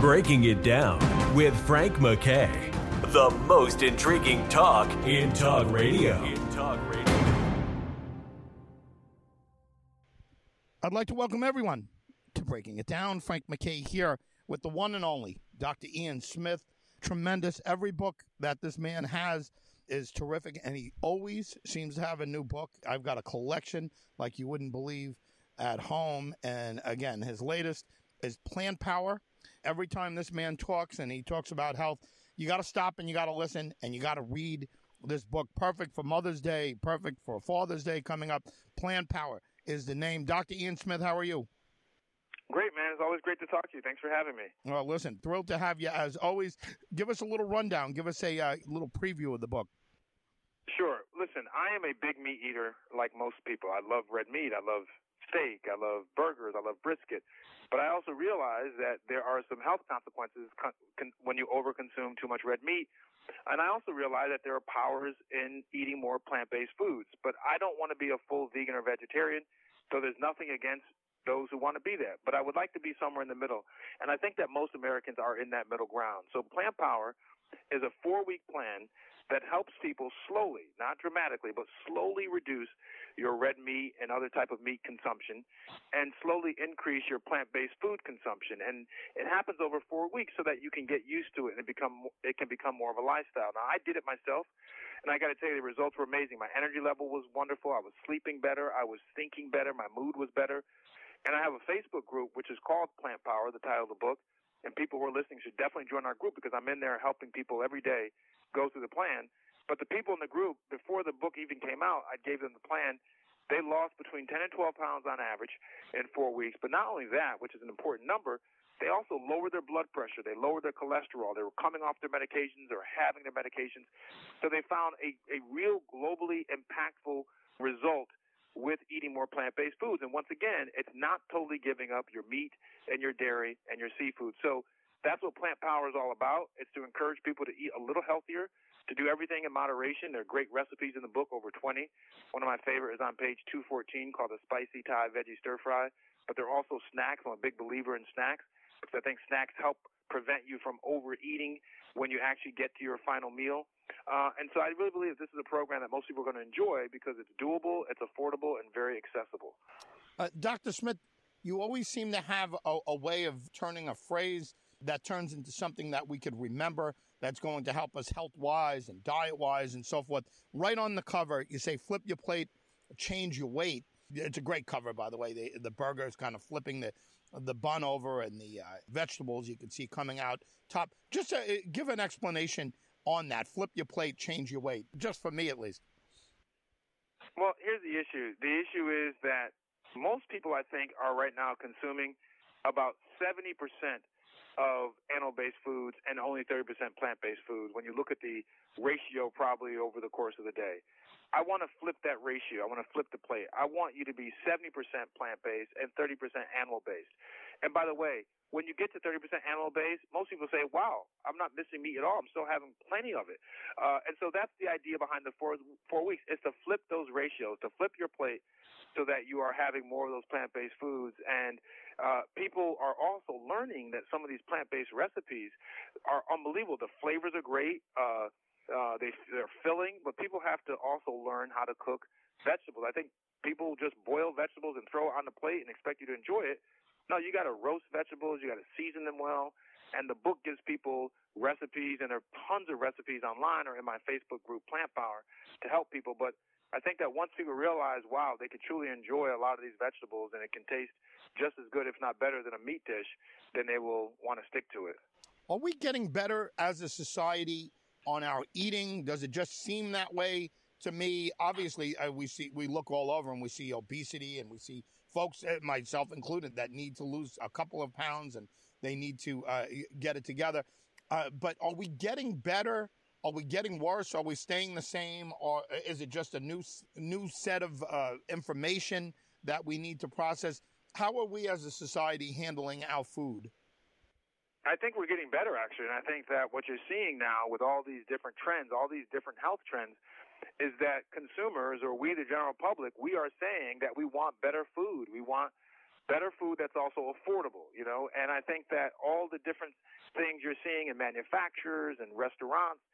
Breaking It Down with Frank McKay. The most intriguing talk in talk radio. In talk radio. I'd like to welcome everyone to Breaking It Down. Frank McKay here with the one and only Dr. Ian Smith. Tremendous. Every book that this man has is terrific, and he always seems to have a new book. I've got a collection like you wouldn't believe at home. And again, his latest is Plant Power Every time this man talks and he talks about health, you got to stop and you got to listen and you got to read this book. Perfect for Mother's Day, perfect for Father's Day coming up. Plant Power is the name. Dr. Ian Smith, how are you? Great, man. It's always great to talk to you. Thanks for having me. Well, listen, thrilled to have you as always. Give us a little rundown. Give us a uh, little preview of the book. Sure. Listen, I am a big meat eater like most people. I love red meat. I love steak. I love burgers. I love brisket. But I also realize that there are some health consequences con- con- when you overconsume too much red meat. And I also realize that there are powers in eating more plant-based foods. But I don't want to be a full vegan or vegetarian, so there's nothing against those who want to be there. But I would like to be somewhere in the middle. And I think that most Americans are in that middle ground. So Plant Power is a four-week plan that helps people slowly, not dramatically, but slowly reduce your red meat and other type of meat consumption and slowly increase your plant-based food consumption. And it happens over 4 weeks so that you can get used to it and it become it can become more of a lifestyle. Now I did it myself and I got to tell you the results were amazing. My energy level was wonderful. I was sleeping better, I was thinking better, my mood was better. And I have a Facebook group which is called Plant Power, the title of the book and people who are listening should definitely join our group because I'm in there helping people every day go through the plan. But the people in the group, before the book even came out, I gave them the plan. They lost between 10 and 12 pounds on average in four weeks. But not only that, which is an important number, they also lowered their blood pressure. They lowered their cholesterol. They were coming off their medications or having their medications. So they found a, a real globally impactful result with eating more plant-based foods. And once again, it's not totally giving up your meat and your dairy and your seafood. So that's what Plant Power is all about. It's to encourage people to eat a little healthier, to do everything in moderation. There are great recipes in the book, over 20. One of my favorite is on page 214 called the Spicy Thai Veggie Stir Fry. But there are also snacks. I'm a big believer in snacks because I think snacks help prevent you from overeating when you actually get to your final meal. Uh, and so I really believe this is a program that most people are going to enjoy because it's doable, it's affordable, and very accessible. Uh, Dr. Smith, you always seem to have a, a way of turning a phrase that turns into something that we could remember that's going to help us health wise and diet wise and so forth. Right on the cover, you say flip your plate, change your weight. It's a great cover, by the way. The, the burger is kind of flipping the the bun over and the uh, vegetables you can see coming out top. Just uh, give an explanation on that. Flip your plate, change your weight, just for me at least. Well, here's the issue. The issue is that most people, I think, are right now consuming about 70% of animal-based foods and only 30% plant-based foods when you look at the ratio probably over the course of the day. I want to flip that ratio. I want to flip the plate. I want you to be 70% plant-based and 30% animal-based. And by the way, when you get to 30% animal based, most people say, wow, I'm not missing meat at all. I'm still having plenty of it. Uh, and so that's the idea behind the four, four weeks is to flip those ratios, to flip your plate so that you are having more of those plant based foods. And uh, people are also learning that some of these plant based recipes are unbelievable. The flavors are great. Uh, uh, they, they're filling, but people have to also learn how to cook vegetables. I think people just boil vegetables and throw it on the plate and expect you to enjoy it no, you got to roast vegetables. You got to season them well. And the book gives people recipes, and there are tons of recipes online or in my Facebook group, Plant Power, to help people. But I think that once people realize, wow, they can truly enjoy a lot of these vegetables and it can taste just as good, if not better, than a meat dish, then they will want to stick to it. Are we getting better as a society on our eating? Does it just seem that way to me? Obviously, uh, we see we look all over and we see obesity and we see folks, eh, myself included, that need to lose a couple of pounds and they need to uh, get it together. Uh, but are we getting better? Are we getting worse? Are we staying the same? Or is it just a new new set of uh, information that we need to process? How are we as a society handling our food? I think we're getting better, actually. And I think that what you're seeing now with all these different trends, all these different health trends, is that consumers or we, the general public, we are saying that we want better food. We want better food that's also affordable, you know. And I think that all the different things you're seeing in manufacturers and restaurants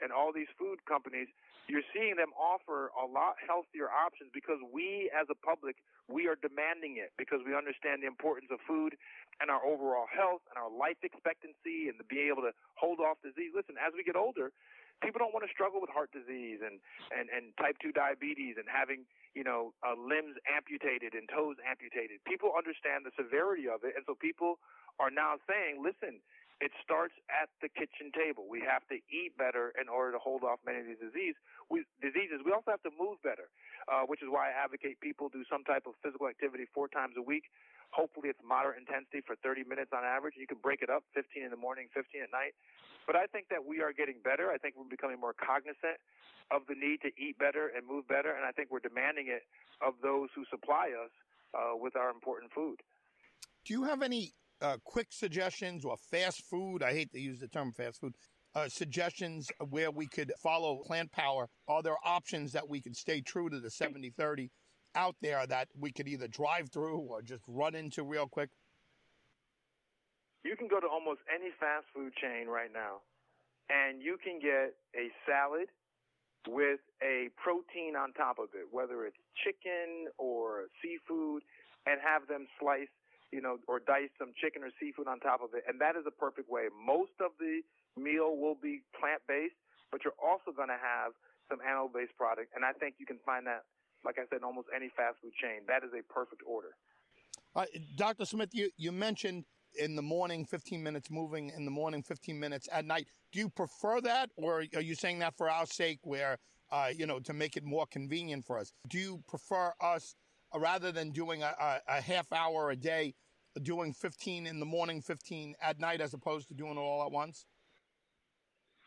and all these food companies, you're seeing them offer a lot healthier options because we as a public, we are demanding it because we understand the importance of food and our overall health and our life expectancy and to be able to hold off disease. Listen, as we get older, people don't want to struggle with heart disease and and and type 2 diabetes and having you know uh, limbs amputated and toes amputated people understand the severity of it and so people are now saying listen it starts at the kitchen table we have to eat better in order to hold off many of these disease we, diseases we also have to move better uh, which is why i advocate people do some type of physical activity four times a week Hopefully, it's moderate intensity for 30 minutes on average. You can break it up 15 in the morning, 15 at night. But I think that we are getting better. I think we're becoming more cognizant of the need to eat better and move better. And I think we're demanding it of those who supply us uh, with our important food. Do you have any uh, quick suggestions or fast food? I hate to use the term fast food. Uh, suggestions where we could follow plant power? Are there options that we could stay true to the 70 30 out there that we could either drive through or just run into real quick? You can go to almost any fast food chain right now, and you can get a salad with a protein on top of it, whether it's chicken or seafood, and have them slice, you know, or dice some chicken or seafood on top of it. And that is a perfect way. Most of the meal will be plant based, but you're also going to have some animal based product. And I think you can find that like I said, in almost any fast food chain. That is a perfect order. Uh, Dr. Smith, you, you mentioned in the morning 15 minutes moving, in the morning 15 minutes at night. Do you prefer that, or are you saying that for our sake, where, uh, you know, to make it more convenient for us? Do you prefer us, Uh, rather than doing a, a, a half hour a day, doing 15 in the morning, 15 at night, as opposed to doing it all at once?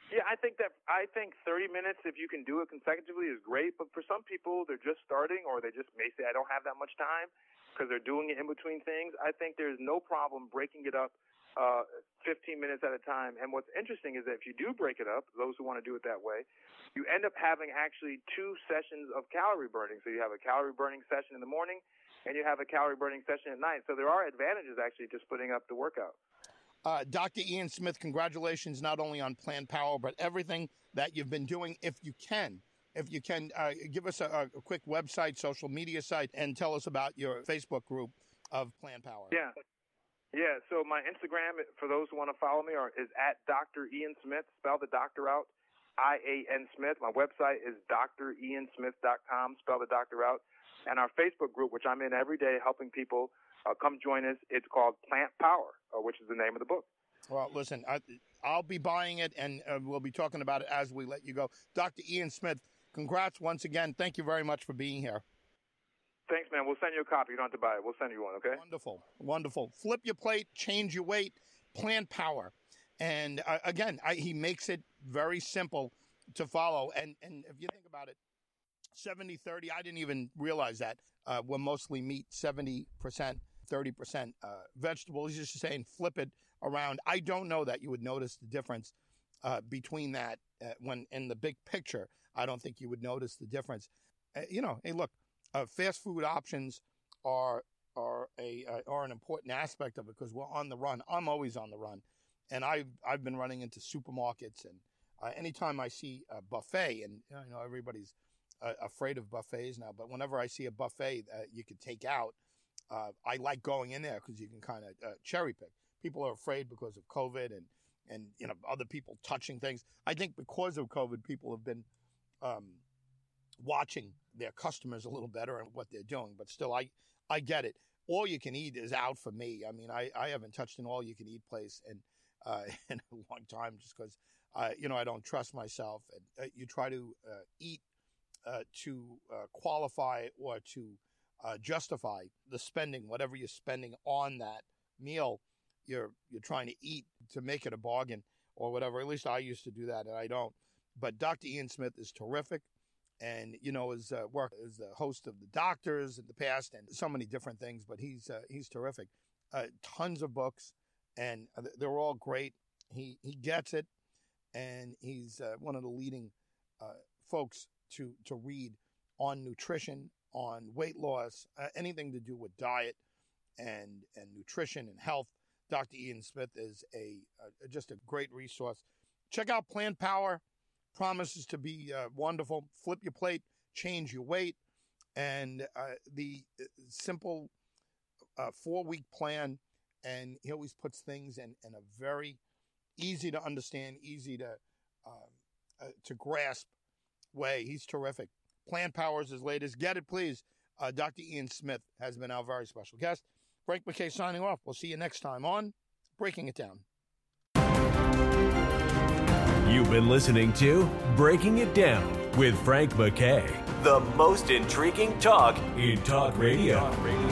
Yeah, I think that I think 30 minutes if you can do it consecutively is great. But for some people, they're just starting, or they just may say, "I don't have that much time," because they're doing it in between things. I think there's no problem breaking it up uh, 15 minutes at a time. And what's interesting is that if you do break it up, those who want to do it that way, you end up having actually two sessions of calorie burning. So you have a calorie burning session in the morning, and you have a calorie burning session at night. So there are advantages actually to splitting up the workout. Uh, Dr. Ian Smith, congratulations not only on Plant Power, but everything that you've been doing. If you can, if you can, uh, give us a, a, quick website, social media site, and tell us about your Facebook group of Plant Power. Yeah. Yeah, so my Instagram, for those who want to follow me, are, is at Dr. Ian Smith. Spell the doctor out, I A N Smith. My website is driansmith.com. Spell the doctor out. And our Facebook group, which I'm in every day helping people uh, come join us. It's called Plant Power, uh, which is the name of the book. Well, listen, I, will be buying it, and uh, we'll be talking about it as we let you go. Dr. Ian Smith, congrats once again. Thank you very much for being here. Thanks, man. We'll send you a copy. You don't have to buy it. We'll send you one, okay? Wonderful. Wonderful. Flip your plate, change your weight, plant power. And uh, again, I, he makes it very simple to follow. And, and if you think about it, 70 30, I didn't even realize that. Uh, we're mostly meat, 70%. 30% uh, vegetables. He's just saying flip it around. I don't know that you would notice the difference uh, between that uh, when in the big picture. I don't think you would notice the difference. Uh, you know, hey, look, uh, fast food options are are a uh, are an important aspect of it because we're on the run. I'm always on the run, and I've I've been running into supermarkets and anytime I see a buffet, and you know everybody's afraid of buffets now, but whenever I see a buffet that you could take out uh, I like going in there because you can kind of uh, cherry pick. People are afraid because of COVID and and you know other people touching things. I think because of COVID, people have been um, watching their customers a little better and what they're doing. But still, I I get it. All you can eat is out for me. I mean, I, I haven't touched an all you can eat place in uh, in a long time just because uh, you know I don't trust myself. And uh, you try to uh, eat to qualify or to uh, justify the spending, whatever you're spending on that meal, you're you're trying to eat to make it a bargain or whatever. At least I used to do that, and I don't. But Dr. Ian Smith is terrific, and you know his uh, work as the host of the Doctors in the past, and so many different things. But he's uh, he's terrific. Uh, tons of books, and uh, they're all great. He he gets it, and he's uh, one of the leading folks to to read on nutrition on weight loss, uh, anything to do with diet. and, and nutrition and health. Dr. Ian Smith is a, a just a great resource. Check out Plant Power. Promises to be uh, wonderful. Flip your plate, change your weight, and uh, the uh, simple uh, four week plan. And he always puts things in, in a very easy to understand, easy to um, uh, to grasp way. He's terrific. Plan Powers is latest. Get it, please. Uh, Dr. Ian Smith has been our very special guest. Frank McKay signing off. We'll see you next time on Breaking It Down. You've been listening to Breaking It Down with Frank McKay, the most intriguing talk in talk radio. Talk radio.